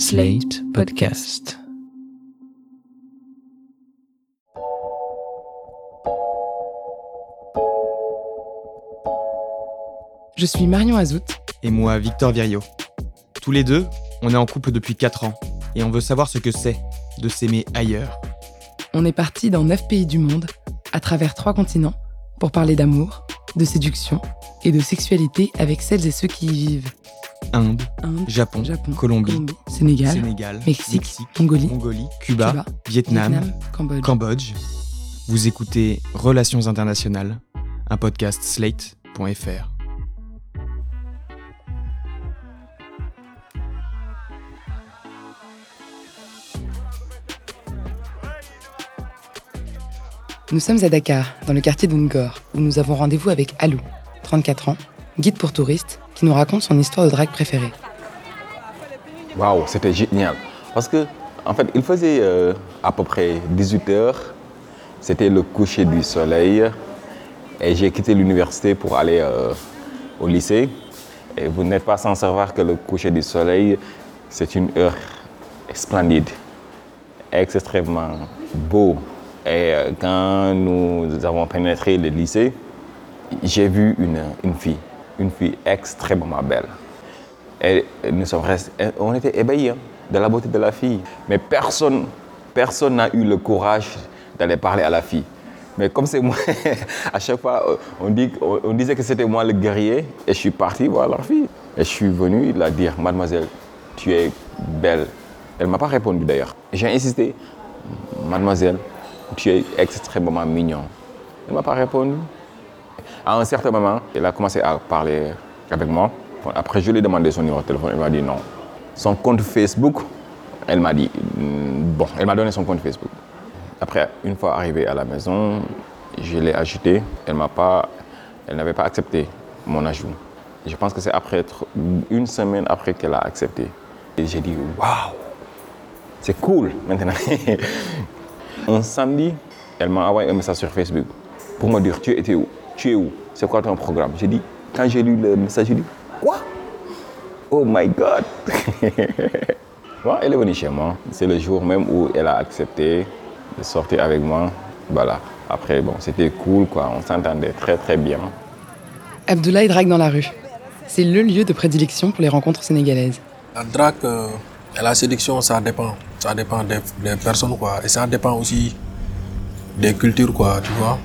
Slate Podcast. Je suis Marion Azout. Et moi, Victor Virio. Tous les deux, on est en couple depuis 4 ans et on veut savoir ce que c'est de s'aimer ailleurs. On est parti dans 9 pays du monde, à travers 3 continents, pour parler d'amour, de séduction et de sexualité avec celles et ceux qui y vivent. Inde, Inde, Japon, Japon, Colombie, Colombie, Sénégal, Sénégal, Mexique, Mongolie, Mongolie, Cuba, Cuba, Vietnam, Vietnam, Cambodge. Cambodge. Vous écoutez Relations internationales, un podcast slate.fr. Nous sommes à Dakar, dans le quartier d'Ungor, où nous avons rendez-vous avec Alou, 34 ans, guide pour touristes, qui nous raconte son histoire de drague préférée. Waouh, c'était génial. Parce que, en fait, il faisait euh, à peu près 18 heures. C'était le coucher du soleil. Et j'ai quitté l'université pour aller euh, au lycée. Et vous n'êtes pas sans savoir que le coucher du soleil, c'est une heure splendide, extrêmement beau. Et euh, quand nous avons pénétré le lycée, j'ai vu une, une fille, une fille extrêmement belle. Et nous sommes restés, on était ébahis hein, de la beauté de la fille. Mais personne, personne n'a eu le courage d'aller parler à la fille. Mais comme c'est moi, à chaque fois, on, on disait que c'était moi le guerrier, et je suis parti voir leur fille. Et je suis venu la dire, mademoiselle, tu es belle. Elle ne m'a pas répondu d'ailleurs. J'ai insisté, mademoiselle, tu es extrêmement mignon. Elle ne m'a pas répondu. À un certain moment, elle a commencé à parler avec moi. Après, je lui ai demandé son numéro de téléphone. Elle m'a dit non. Son compte Facebook, elle m'a dit mm, bon, elle m'a donné son compte Facebook. Après, une fois arrivé à la maison, je l'ai ajouté. Elle m'a pas, elle n'avait pas accepté mon ajout. Je pense que c'est après une semaine après qu'elle a accepté. Et j'ai dit waouh, c'est cool maintenant. un samedi, elle m'a envoyé un message sur Facebook pour me dire tu étais où, tu es où, c'est quoi ton programme? J'ai dit quand j'ai lu le message, j'ai dit quoi? Oh my God Bon, Elle est venue chez moi. C'est le jour même où elle a accepté de sortir avec moi. Voilà. Après, bon, c'était cool, quoi. On s'entendait très, très bien. Abdoulaye drague dans la rue. C'est le lieu de prédilection pour les rencontres sénégalaises. La drague euh, et la séduction, ça dépend. Ça dépend des, des personnes, quoi. Et ça dépend aussi des cultures, quoi, tu vois.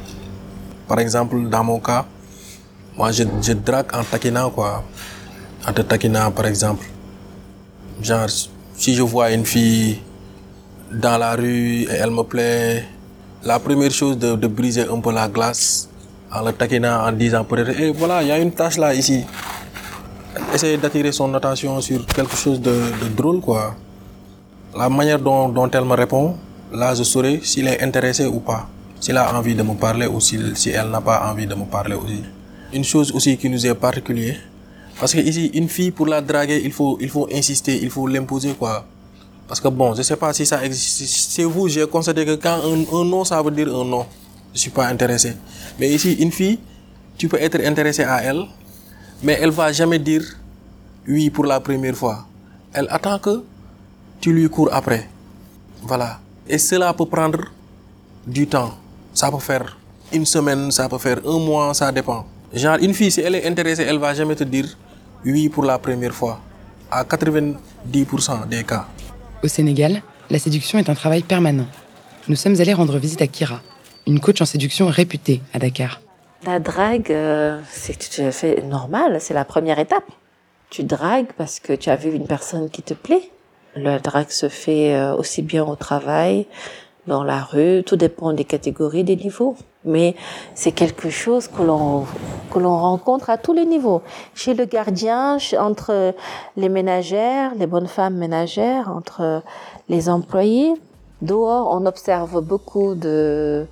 Par exemple, dans mon cas, moi, je, je drague en taquinant, quoi. En te taquinant, par exemple. Genre, si je vois une fille dans la rue et elle me plaît, la première chose de, de briser un peu la glace en le taquinant, en disant peut-être, Eh, voilà, il y a une tache là, ici essayer d'attirer son attention sur quelque chose de, de drôle, quoi. La manière dont, dont elle me répond, là, je saurai s'il est intéressé ou pas. S'il a envie de me parler ou s'il- si elle n'a pas envie de me parler aussi. Une chose aussi qui nous est particulière, parce que ici, une fille, pour la draguer, il faut, il faut insister, il faut l'imposer, quoi. Parce que bon, je sais pas si ça existe. Chez vous, j'ai constaté que quand un, un non, ça veut dire un non. Je suis pas intéressé. Mais ici, une fille, tu peux être intéressé à elle, mais elle va jamais dire oui pour la première fois. Elle attend que tu lui cours après. Voilà. Et cela peut prendre du temps. Ça peut faire une semaine, ça peut faire un mois, ça dépend. Genre, une fille, si elle est intéressée, elle va jamais te dire oui pour la première fois. À 90% des cas. Au Sénégal, la séduction est un travail permanent. Nous sommes allés rendre visite à Kira, une coach en séduction réputée à Dakar. La drague, euh, c'est tout à fait normal, c'est la première étape. Tu dragues parce que tu as vu une personne qui te plaît. La drague se fait euh, aussi bien au travail, dans la rue, tout dépend des catégories, des niveaux. Mais c'est quelque chose que l'on que l'on rencontre à tous les niveaux. Chez le gardien, entre les ménagères, les bonnes femmes ménagères, entre les employés. Dehors, on observe beaucoup de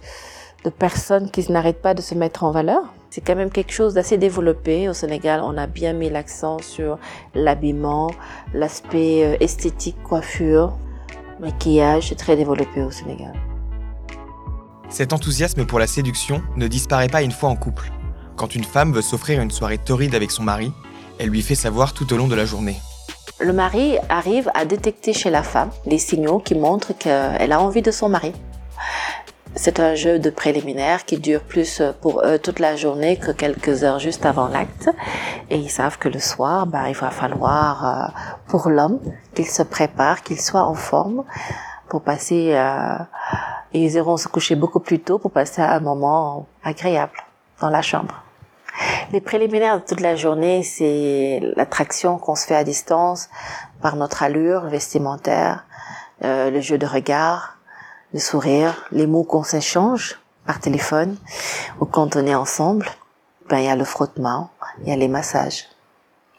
de personnes qui n'arrêtent pas de se mettre en valeur. C'est quand même quelque chose d'assez développé. Au Sénégal, on a bien mis l'accent sur l'habillement, l'aspect euh, esthétique, coiffure, maquillage, très développé au Sénégal. Cet enthousiasme pour la séduction ne disparaît pas une fois en couple. Quand une femme veut s'offrir une soirée torride avec son mari, elle lui fait savoir tout au long de la journée. le mari arrive à détecter chez la femme les signaux qui montrent qu'elle a envie de son mari. C'est un jeu de préliminaire qui dure plus pour eux toute la journée que quelques heures juste avant l'acte. Et ils savent que le soir, bah, il va falloir euh, pour l'homme qu'il se prépare, qu'il soit en forme pour passer... Euh, et ils iront se coucher beaucoup plus tôt pour passer un moment agréable dans la chambre. Les préliminaires de toute la journée, c'est l'attraction qu'on se fait à distance par notre allure vestimentaire, euh, le jeu de regard, le sourire, les mots qu'on s'échange par téléphone ou quand on est ensemble. Ben, il y a le frottement, il y a les massages.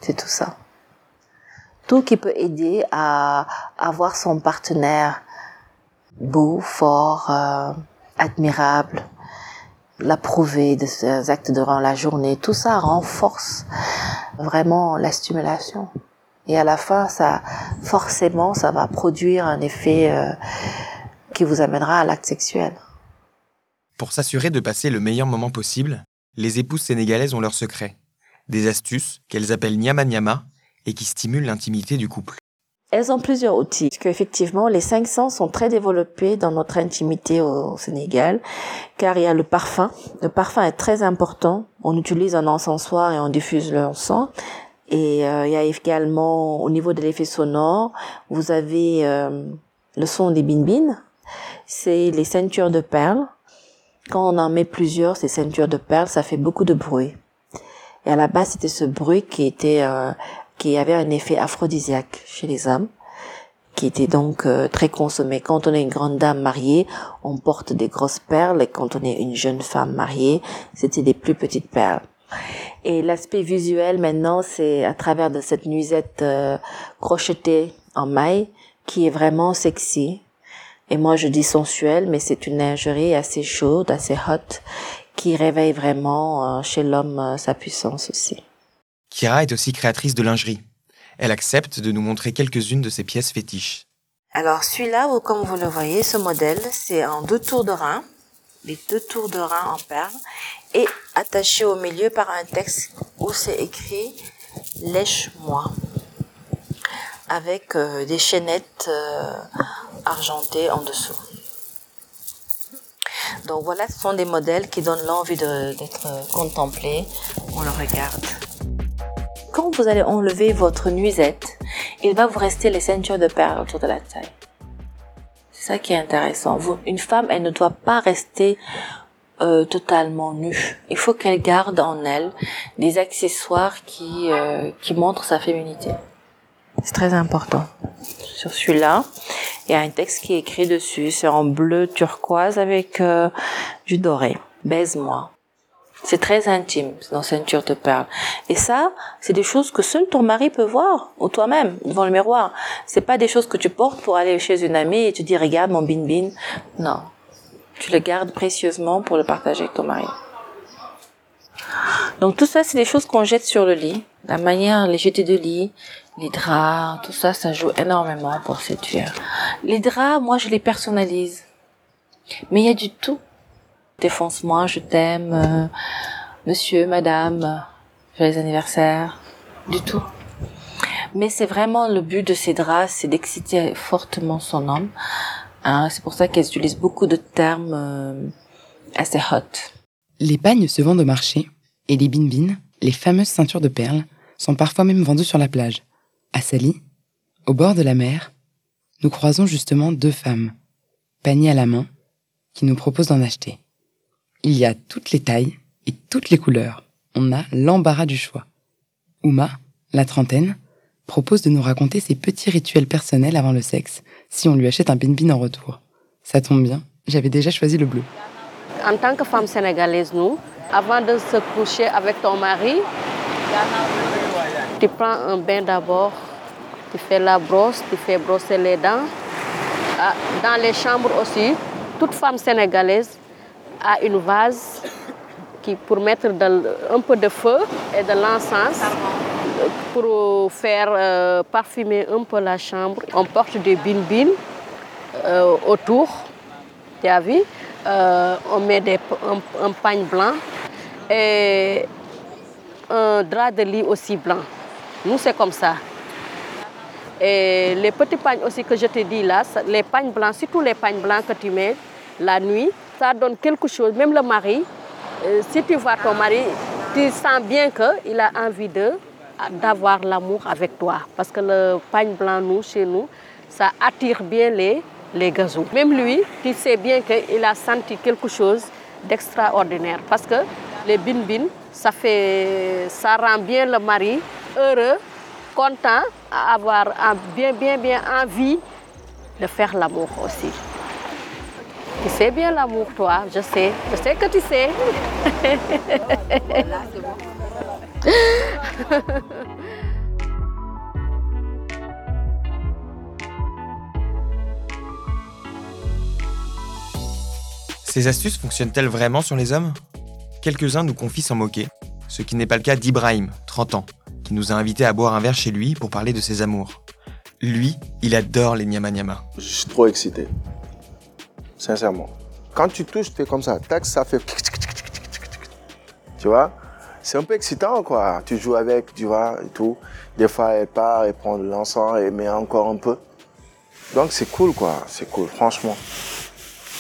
C'est tout ça. Tout qui peut aider à avoir son partenaire beau, fort, euh, admirable, l'approuver de ses actes durant la journée, tout ça renforce vraiment la stimulation. Et à la fin, ça, forcément, ça va produire un effet euh, qui vous amènera à l'acte sexuel. Pour s'assurer de passer le meilleur moment possible, les épouses sénégalaises ont leurs secrets. Des astuces qu'elles appellent nyama nyama et qui stimulent l'intimité du couple. Elles ont plusieurs outils. Parce qu'effectivement, les cinq sens sont très développés dans notre intimité au Sénégal, car il y a le parfum. Le parfum est très important. On utilise un encensoir et on diffuse l'encens. Et euh, il y a également, au niveau de l'effet sonore, vous avez euh, le son des bin C'est les ceintures de perles. Quand on en met plusieurs, ces ceintures de perles, ça fait beaucoup de bruit. Et à la base, c'était ce bruit qui était euh, qui avait un effet aphrodisiaque chez les hommes, qui était donc euh, très consommé. Quand on est une grande dame mariée, on porte des grosses perles, et quand on est une jeune femme mariée, c'était des plus petites perles. Et l'aspect visuel maintenant, c'est à travers de cette nuisette euh, crochetée en maille, qui est vraiment sexy. Et moi, je dis sensuelle, mais c'est une lingerie assez chaude, assez hot, qui réveille vraiment euh, chez l'homme sa puissance aussi. Kira est aussi créatrice de lingerie. Elle accepte de nous montrer quelques-unes de ses pièces fétiches. Alors celui-là, comme vous le voyez, ce modèle, c'est en deux tours de rein, les deux tours de rein en perles, et attaché au milieu par un texte où c'est écrit Lèche-moi, avec euh, des chaînettes argentées en dessous. Donc voilà, ce sont des modèles qui donnent l'envie d'être contemplés. On le regarde quand vous allez enlever votre nuisette, il va vous rester les ceintures de perles autour de la taille. C'est ça qui est intéressant. une femme, elle ne doit pas rester euh, totalement nue. Il faut qu'elle garde en elle des accessoires qui, euh, qui montrent sa féminité. C'est très important. Sur celui-là, il y a un texte qui est écrit dessus. C'est en bleu turquoise avec euh, du doré. Baise-moi. C'est très intime dans ceinture de perles. Et ça, c'est des choses que seul ton mari peut voir, ou toi-même, devant le miroir. C'est pas des choses que tu portes pour aller chez une amie et tu dis, regarde mon bin bin. Non. Tu le gardes précieusement pour le partager avec ton mari. Donc tout ça, c'est des choses qu'on jette sur le lit. La manière, les jeter de lit, les draps, tout ça, ça joue énormément pour séduire. Les draps, moi, je les personnalise. Mais il y a du tout défonce-moi, je t'aime, euh, monsieur, madame, joyeux anniversaire, du tout. Mais c'est vraiment le but de ces draps, c'est d'exciter fortement son homme. Hein, c'est pour ça qu'elles utilisent beaucoup de termes euh, assez hot. Les bagnes se vendent au marché et les bin les fameuses ceintures de perles, sont parfois même vendues sur la plage. À Sali, au bord de la mer, nous croisons justement deux femmes, panier à la main, qui nous proposent d'en acheter. Il y a toutes les tailles et toutes les couleurs. On a l'embarras du choix. Uma, la trentaine, propose de nous raconter ses petits rituels personnels avant le sexe, si on lui achète un bin-bin en retour. Ça tombe bien, j'avais déjà choisi le bleu. En tant que femme sénégalaise, nous, avant de se coucher avec ton mari, tu prends un bain d'abord, tu fais la brosse, tu fais brosser les dents. Ah, dans les chambres aussi, toute femme sénégalaise à une vase qui, pour mettre un peu de feu et de l'encens pour faire euh, parfumer un peu la chambre. On porte des bin-bin euh, autour, tu as vu? Euh, On met des, un, un blanc et un drap de lit aussi blanc. Nous, c'est comme ça. Et les petits pagnes aussi que je te dis là, les pagnes blancs, surtout les pagnes blancs que tu mets la nuit, ça donne quelque chose. Même le mari, euh, si tu vois ton mari, tu sens bien qu'il a envie d'avoir l'amour avec toi. Parce que le pagne blanc, nous, chez nous, ça attire bien les, les. Même lui, tu sais bien qu'il a senti quelque chose d'extraordinaire. Parce que les bin-bin, ça, fait, ça rend bien le mari heureux, content, à avoir bien, bien, bien envie de faire l'amour aussi. Tu sais bien l'amour, toi, je sais. Je sais que tu sais. Ces astuces fonctionnent-elles vraiment sur les hommes? Quelques-uns nous confient s'en moquer, ce qui n'est pas le cas d'Ibrahim, 30 ans, qui nous a invités à boire un verre chez lui pour parler de ses amours. Lui, il adore les nyama nyama. Je suis trop excité. Sincèrement. Quand tu touches, tu fais comme ça. Tac, ça fait. Tu vois? C'est un peu excitant, quoi. Tu joues avec, tu vois, et tout. Des fois, elle part, elle prend de l'encens, elle met encore un peu. Donc, c'est cool, quoi. C'est cool, franchement.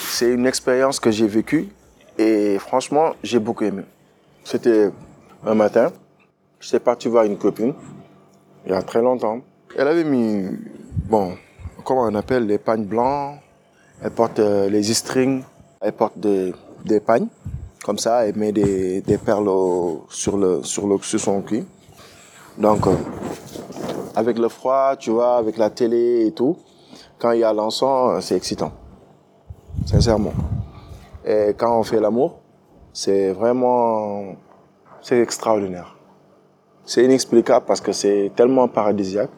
C'est une expérience que j'ai vécue et franchement, j'ai beaucoup aimé. C'était un matin. J'étais parti voir une copine il y a très longtemps. Elle avait mis, bon, comment on appelle, les pagnes blancs. Elle porte euh, les strings. Elle porte des, des pagnes. Comme ça, elle met des, des perles sur, le, sur, le, sur son cul. Donc, euh, avec le froid, tu vois, avec la télé et tout, quand il y a l'encens, c'est excitant. Sincèrement. Et quand on fait l'amour, c'est vraiment, c'est extraordinaire. C'est inexplicable parce que c'est tellement paradisiaque.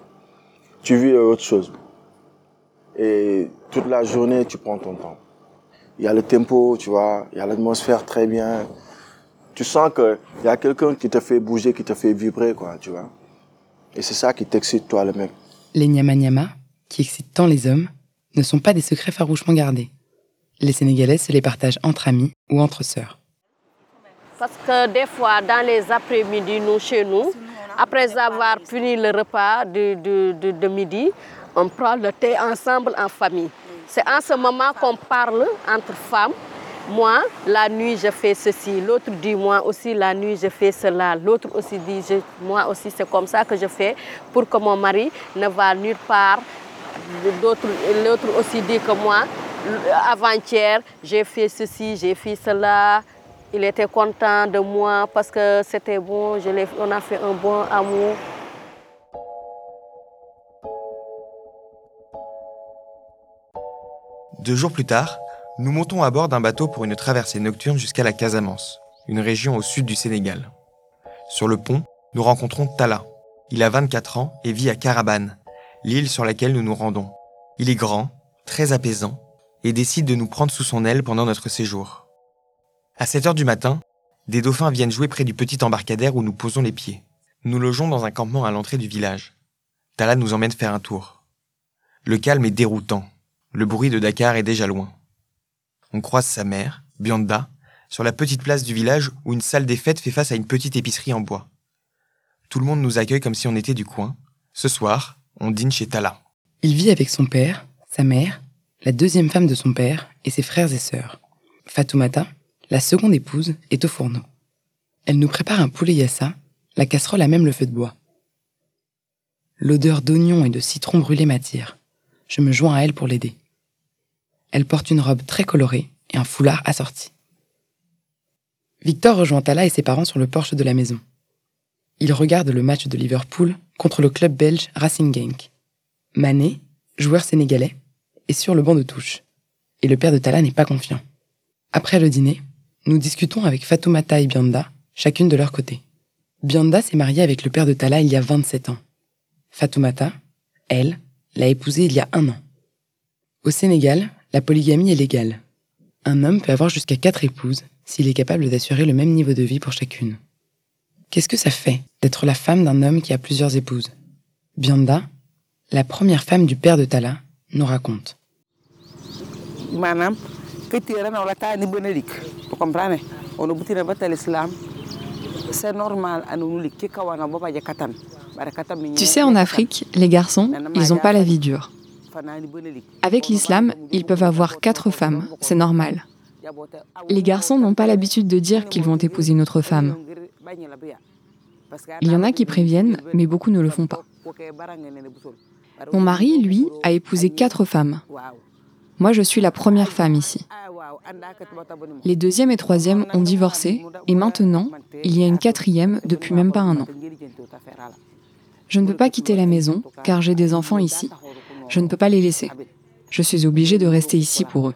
Tu vis autre chose. Et toute la journée, tu prends ton temps. Il y a le tempo, tu vois, il y a l'atmosphère très bien. Tu sens qu'il y a quelqu'un qui te fait bouger, qui te fait vibrer, quoi, tu vois. Et c'est ça qui t'excite, toi, le mec. Les nyama nyama, qui excitent tant les hommes, ne sont pas des secrets farouchement gardés. Les Sénégalais se les partagent entre amis ou entre sœurs. Parce que des fois, dans les après-midi, nous, chez nous, après avoir fini le repas de, de- midi, on prend le thé ensemble en famille. C'est en ce moment qu'on parle entre femmes. Moi, la nuit, je fais ceci. L'autre dit, moi aussi, la nuit, je fais cela. L'autre aussi dit, moi aussi, c'est comme ça que je fais pour que mon mari ne va nulle part. L'autre aussi dit que moi, avant-hier, j'ai fait ceci, j'ai fait cela. Il était content de moi parce que c'était bon, on a fait un bon amour. Deux jours plus tard, nous montons à bord d'un bateau pour une traversée nocturne jusqu'à la Casamance, une région au sud du Sénégal. Sur le pont, nous rencontrons Tala. Il a 24 ans et vit à Carabane, l'île sur laquelle nous nous rendons. Il est grand, très apaisant, et décide de nous prendre sous son aile pendant notre séjour. À 7 heures du matin, des dauphins viennent jouer près du petit embarcadère où nous posons les pieds. Nous logeons dans un campement à l'entrée du village. Tala nous emmène faire un tour. Le calme est déroutant. Le bruit de Dakar est déjà loin. On croise sa mère, Bianda, sur la petite place du village où une salle des fêtes fait face à une petite épicerie en bois. Tout le monde nous accueille comme si on était du coin. Ce soir, on dîne chez Tala. Il vit avec son père, sa mère, la deuxième femme de son père et ses frères et sœurs. Fatoumata, la seconde épouse, est au fourneau. Elle nous prépare un poulet yassa, la casserole a même le feu de bois. L'odeur d'oignon et de citron brûlé m'attire. Je me joins à elle pour l'aider. Elle porte une robe très colorée et un foulard assorti. Victor rejoint Tala et ses parents sur le porche de la maison. Il regarde le match de Liverpool contre le club belge Racing Genk. Mané, joueur sénégalais, est sur le banc de touche. Et le père de Tala n'est pas confiant. Après le dîner, nous discutons avec Fatoumata et Bianda, chacune de leur côté. Bianda s'est mariée avec le père de Tala il y a 27 ans. Fatoumata, elle, l'a épousé il y a un an. Au Sénégal, la polygamie est légale. Un homme peut avoir jusqu'à quatre épouses s'il est capable d'assurer le même niveau de vie pour chacune. Qu'est-ce que ça fait d'être la femme d'un homme qui a plusieurs épouses? Bianda, la première femme du père de Tala, nous raconte. manam benelik c'est normal kawana Tu sais, en Afrique, les garçons, ils n'ont pas la vie dure. Avec l'islam, ils peuvent avoir quatre femmes, c'est normal. Les garçons n'ont pas l'habitude de dire qu'ils vont épouser une autre femme. Il y en a qui préviennent, mais beaucoup ne le font pas. Mon mari, lui, a épousé quatre femmes. Moi, je suis la première femme ici. Les deuxième et troisième ont divorcé et maintenant, il y a une quatrième depuis même pas un an. Je ne peux pas quitter la maison car j'ai des enfants ici. Je ne peux pas les laisser. Je suis obligée de rester ici pour eux.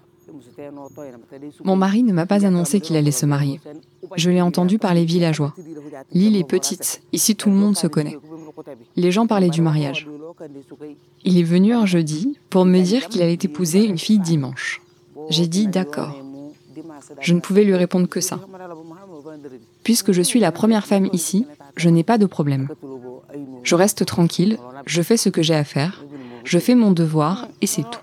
Mon mari ne m'a pas annoncé qu'il allait se marier. Je l'ai entendu par les villageois. L'île est petite, ici tout le monde se connaît. Les gens parlaient du mariage. Il est venu un jeudi pour me dire qu'il allait épouser une fille dimanche. J'ai dit d'accord. Je ne pouvais lui répondre que ça. Puisque je suis la première femme ici, je n'ai pas de problème. Je reste tranquille, je fais ce que j'ai à faire, je fais mon devoir et c'est tout.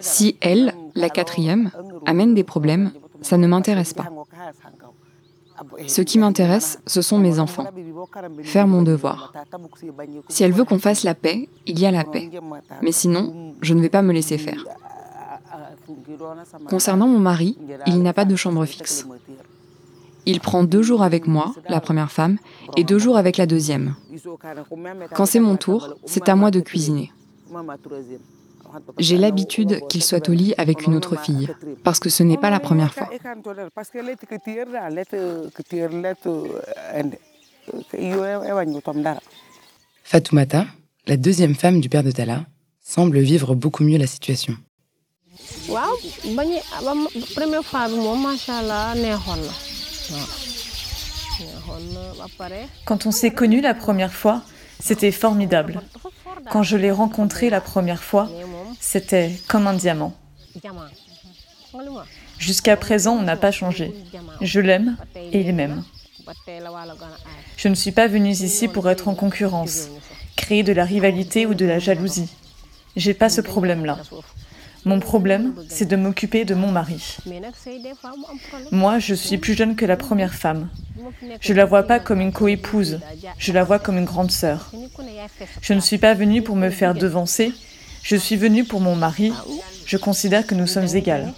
Si elle, la quatrième, amène des problèmes, ça ne m'intéresse pas. Ce qui m'intéresse, ce sont mes enfants. Faire mon devoir. Si elle veut qu'on fasse la paix, il y a la paix. Mais sinon, je ne vais pas me laisser faire. Concernant mon mari, il n'a pas de chambre fixe. Il prend deux jours avec moi, la première femme, et deux jours avec la deuxième. Quand c'est mon tour, c'est à moi de cuisiner. J'ai l'habitude qu'il soit au lit avec une autre fille, parce que ce n'est pas la première fois. Fatoumata, la deuxième femme du père de Tala, semble vivre beaucoup mieux la situation. Quand on s'est connus la première fois, c'était formidable. Quand je l'ai rencontré la première fois, c'était comme un diamant. Jusqu'à présent, on n'a pas changé. Je l'aime et il m'aime. Je ne suis pas venue ici pour être en concurrence, créer de la rivalité ou de la jalousie. J'ai pas ce problème-là. Mon problème, c'est de m'occuper de mon mari. Moi, je suis plus jeune que la première femme. Je la vois pas comme une coépouse, je la vois comme une grande sœur. Je ne suis pas venue pour me faire devancer, je suis venue pour mon mari. Je considère que nous sommes égales.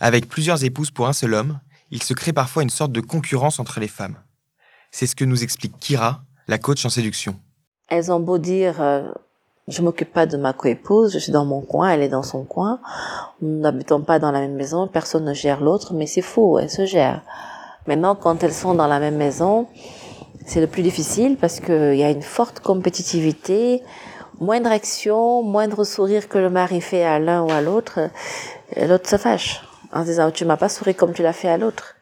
Avec plusieurs épouses pour un seul homme, il se crée parfois une sorte de concurrence entre les femmes. C'est ce que nous explique Kira, la coach en séduction. Elles ont beau dire euh, je m'occupe pas de ma coépouse, je suis dans mon coin, elle est dans son coin. Nous n'habitons pas dans la même maison, personne ne gère l'autre, mais c'est faux, elles se gèrent. Maintenant, quand elles sont dans la même maison, c'est le plus difficile parce qu'il y a une forte compétitivité, moindre action, moindre sourire que le mari fait à l'un ou à l'autre, l'autre se fâche en disant tu m'as pas souri comme tu l'as fait à l'autre.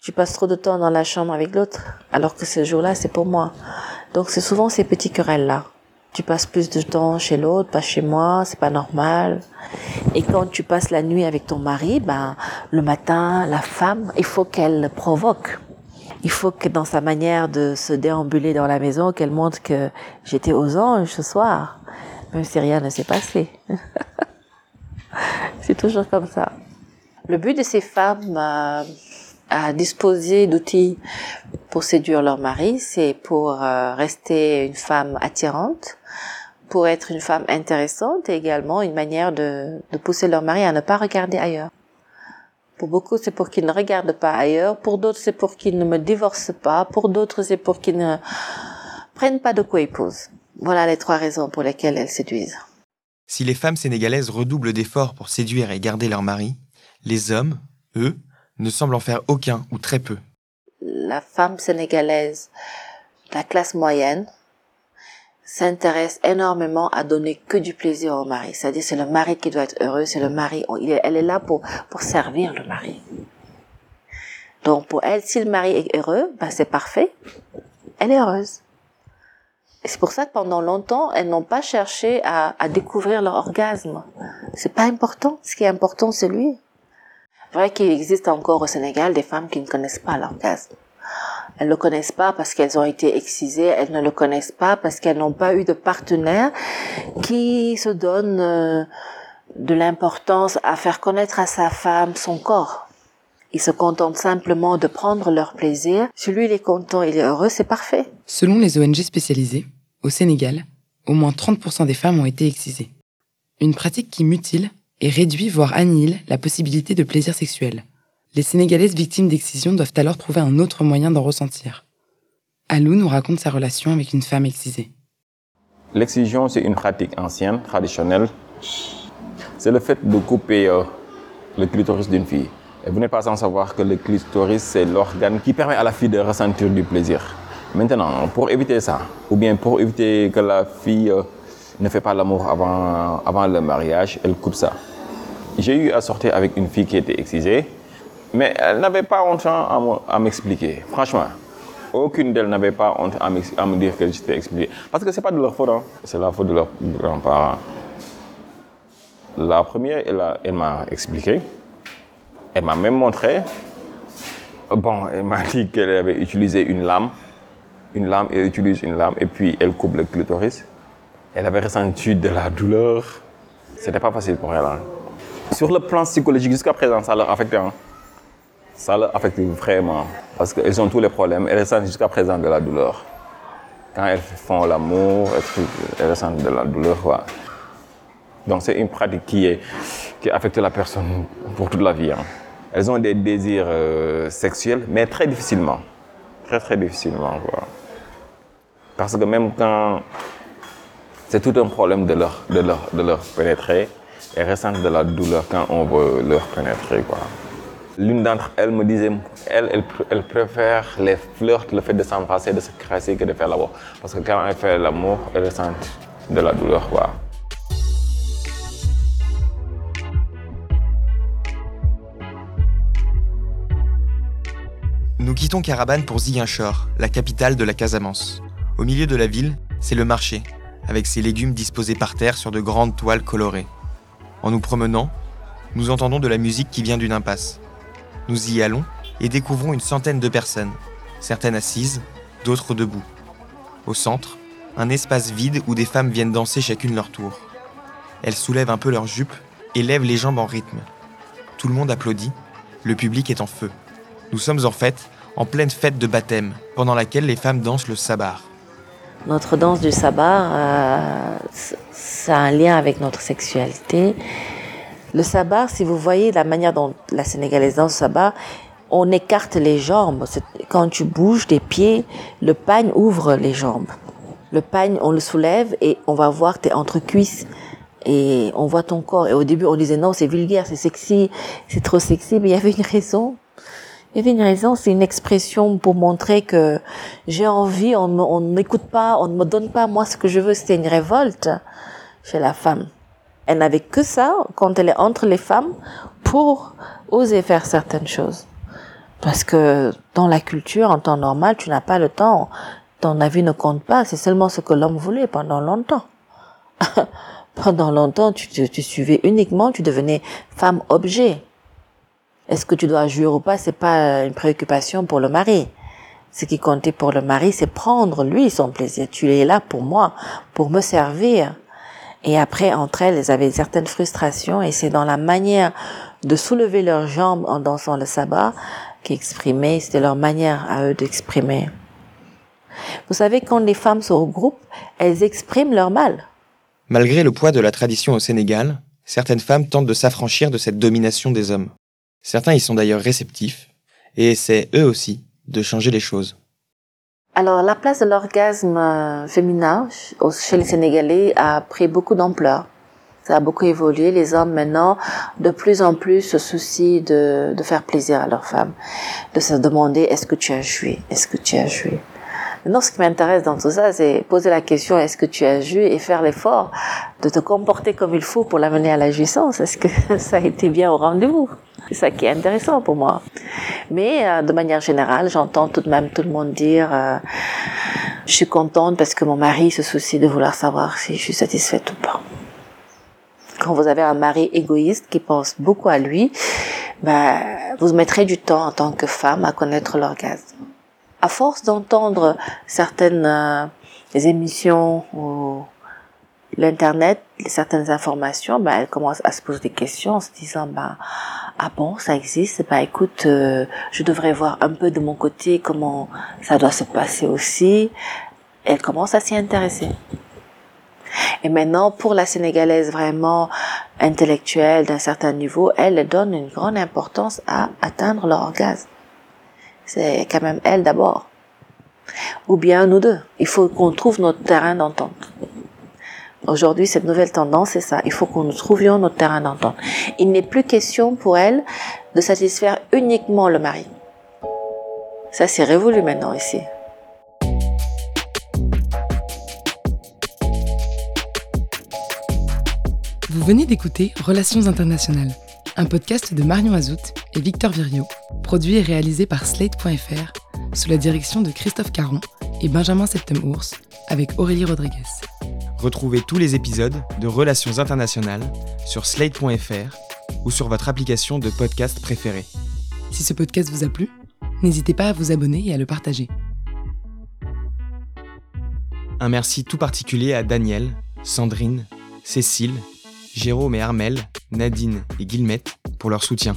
Tu passes trop de temps dans la chambre avec l'autre, alors que ce jour-là c'est pour moi. Donc c'est souvent ces petits querelles là tu passes plus de temps chez l'autre, pas chez moi, c'est pas normal. Et quand tu passes la nuit avec ton mari, ben, le matin, la femme, il faut qu'elle provoque. Il faut que dans sa manière de se déambuler dans la maison, qu'elle montre que j'étais aux anges ce soir, même si rien ne s'est passé. c'est toujours comme ça. Le but de ces femmes euh, à disposer d'outils pour séduire leur mari, c'est pour euh, rester une femme attirante, pour être une femme intéressante et également une manière de, de pousser leur mari à ne pas regarder ailleurs. Pour beaucoup, c'est pour qu'ils ne regardent pas ailleurs. Pour d'autres, c'est pour qu'ils ne me divorcent pas. Pour d'autres, c'est pour qu'ils ne prennent pas de co-épouse. Voilà les trois raisons pour lesquelles elles séduisent. Si les femmes sénégalaises redoublent d'efforts pour séduire et garder leur mari, les hommes, eux, ne semblent en faire aucun ou très peu. La femme sénégalaise, la classe moyenne, s'intéresse énormément à donner que du plaisir au mari. C'est-à-dire c'est le mari qui doit être heureux, c'est le mari, elle est là pour, pour servir le mari. Donc pour elle, si le mari est heureux, ben c'est parfait, elle est heureuse. C'est pour ça que pendant longtemps, elles n'ont pas cherché à, à découvrir leur orgasme. C'est pas important. Ce qui est important, c'est lui. Vrai qu'il existe encore au Sénégal des femmes qui ne connaissent pas l'orgasme. Elles le connaissent pas parce qu'elles ont été excisées, elles ne le connaissent pas parce qu'elles n'ont pas eu de partenaire qui se donne euh, de l'importance à faire connaître à sa femme son corps. Ils se contentent simplement de prendre leur plaisir. Si lui il est content, il est heureux, c'est parfait. Selon les ONG spécialisées, au Sénégal, au moins 30% des femmes ont été excisées. Une pratique qui mutile et réduit voire annihile la possibilité de plaisir sexuel. Les Sénégalaises victimes d'excision doivent alors trouver un autre moyen d'en ressentir. Alou nous raconte sa relation avec une femme excisée. L'excision, c'est une pratique ancienne, traditionnelle. C'est le fait de couper euh, le clitoris d'une fille. Et vous n'êtes pas sans savoir que le clitoris, c'est l'organe qui permet à la fille de ressentir du plaisir. Maintenant, pour éviter ça, ou bien pour éviter que la fille euh, ne fait pas l'amour avant, avant le mariage, elle coupe ça. J'ai eu à sortir avec une fille qui était excisée. Mais elle n'avait pas honte à m'expliquer. Franchement, aucune d'elles n'avait pas honte à me dire que j'étais expliqué. Parce que ce n'est pas de leur faute, hein. c'est la faute de leurs grands-parents. La première, elle m'a expliqué. Elle m'a même montré. Bon, elle m'a dit qu'elle avait utilisé une lame. Une lame, elle utilise une lame et puis elle coupe le clitoris. Elle avait ressenti de la douleur. C'était pas facile pour elle. Hein. Sur le plan psychologique, jusqu'à présent, ça l'a affecté. Hein ça l'affecte vraiment. Parce qu'elles ont tous les problèmes. Elles ressentent jusqu'à présent de la douleur. Quand elles font l'amour, elles ressentent de la douleur. Donc c'est une pratique qui, est, qui affecte la personne pour toute la vie. Hein. Elles ont des désirs euh, sexuels, mais très difficilement. Très très difficilement. Parce que même quand c'est tout un problème de leur, de leur, de leur pénétrer, elles ressentent de la douleur quand on veut leur pénétrer. Quoi. L'une d'entre elles me disait, elle, préfère les flirts, le fait de s'embrasser, de se caresser que de faire l'amour. Parce que quand elle fait l'amour, elle ressent de la douleur. Nous quittons Carabane pour Ziguinchor, la capitale de la Casamance. Au milieu de la ville, c'est le marché, avec ses légumes disposés par terre sur de grandes toiles colorées. En nous promenant, nous entendons de la musique qui vient d'une impasse. Nous y allons et découvrons une centaine de personnes, certaines assises, d'autres debout. Au centre, un espace vide où des femmes viennent danser chacune leur tour. Elles soulèvent un peu leurs jupes et lèvent les jambes en rythme. Tout le monde applaudit, le public est en feu. Nous sommes en fait en pleine fête de baptême, pendant laquelle les femmes dansent le sabar. Notre danse du sabar, euh, a un lien avec notre sexualité le sabbat, si vous voyez la manière dont la sénégalaise danse le sabbat, on écarte les jambes. Quand tu bouges des pieds, le pagne ouvre les jambes. Le pagne, on le soulève et on va voir tes entrecuisses et on voit ton corps. Et au début, on disait non, c'est vulgaire, c'est sexy, c'est trop sexy, mais il y avait une raison. Il y avait une raison, c'est une expression pour montrer que j'ai envie, on ne m'écoute pas, on ne me donne pas moi ce que je veux. C'était une révolte chez la femme. Elle n'avait que ça quand elle est entre les femmes pour oser faire certaines choses. Parce que dans la culture, en temps normal, tu n'as pas le temps. Ton avis ne compte pas. C'est seulement ce que l'homme voulait pendant longtemps. pendant longtemps, tu, tu, suivais uniquement, tu devenais femme objet. Est-ce que tu dois jurer ou pas, c'est pas une préoccupation pour le mari. Ce qui comptait pour le mari, c'est prendre lui son plaisir. Tu es là pour moi, pour me servir. Et après, entre elles, elles avaient certaines frustrations et c'est dans la manière de soulever leurs jambes en dansant le sabbat qu'exprimaient, c'était leur manière à eux d'exprimer. Vous savez, quand les femmes se regroupent, elles expriment leur mal. Malgré le poids de la tradition au Sénégal, certaines femmes tentent de s'affranchir de cette domination des hommes. Certains y sont d'ailleurs réceptifs et essaient eux aussi de changer les choses. Alors, la place de l'orgasme euh, féminin chez les Sénégalais a pris beaucoup d'ampleur. Ça a beaucoup évolué. Les hommes, maintenant, de plus en plus se soucient de, de faire plaisir à leurs femmes, de se demander est-ce que tu as joué, est-ce que tu as joué? Maintenant, ce qui m'intéresse dans tout ça, c'est poser la question est-ce que tu as joué et faire l'effort de te comporter comme il faut pour l'amener à la jouissance? Est-ce que ça a été bien au rendez-vous? C'est ça qui est intéressant pour moi. Mais euh, de manière générale, j'entends tout de même tout le monde dire euh, je suis contente parce que mon mari se soucie de vouloir savoir si je suis satisfaite ou pas. Quand vous avez un mari égoïste qui pense beaucoup à lui, ben, vous mettrez du temps en tant que femme à connaître l'orgasme à force d'entendre certaines euh, émissions ou l'internet, certaines informations, bah, elle commence à se poser des questions en se disant bah ah bon ça existe, bah écoute euh, je devrais voir un peu de mon côté comment ça doit se passer aussi. Elle commence à s'y intéresser. Et maintenant, pour la Sénégalaise vraiment intellectuelle d'un certain niveau, elle donne une grande importance à atteindre l'orgasme. C'est quand même elle d'abord. Ou bien nous deux. Il faut qu'on trouve notre terrain d'entente. Aujourd'hui, cette nouvelle tendance, c'est ça. Il faut que nous trouvions notre terrain d'entente. Il n'est plus question pour elle de satisfaire uniquement le mari. Ça, c'est révolu maintenant ici. Vous venez d'écouter Relations internationales, un podcast de Marion Azout et Victor Virio, produit et réalisé par Slate.fr sous la direction de Christophe Caron et Benjamin Septem-Ours avec Aurélie Rodriguez. Retrouvez tous les épisodes de Relations internationales sur slate.fr ou sur votre application de podcast préférée. Si ce podcast vous a plu, n'hésitez pas à vous abonner et à le partager. Un merci tout particulier à Daniel, Sandrine, Cécile, Jérôme et Armel, Nadine et Guillemette pour leur soutien.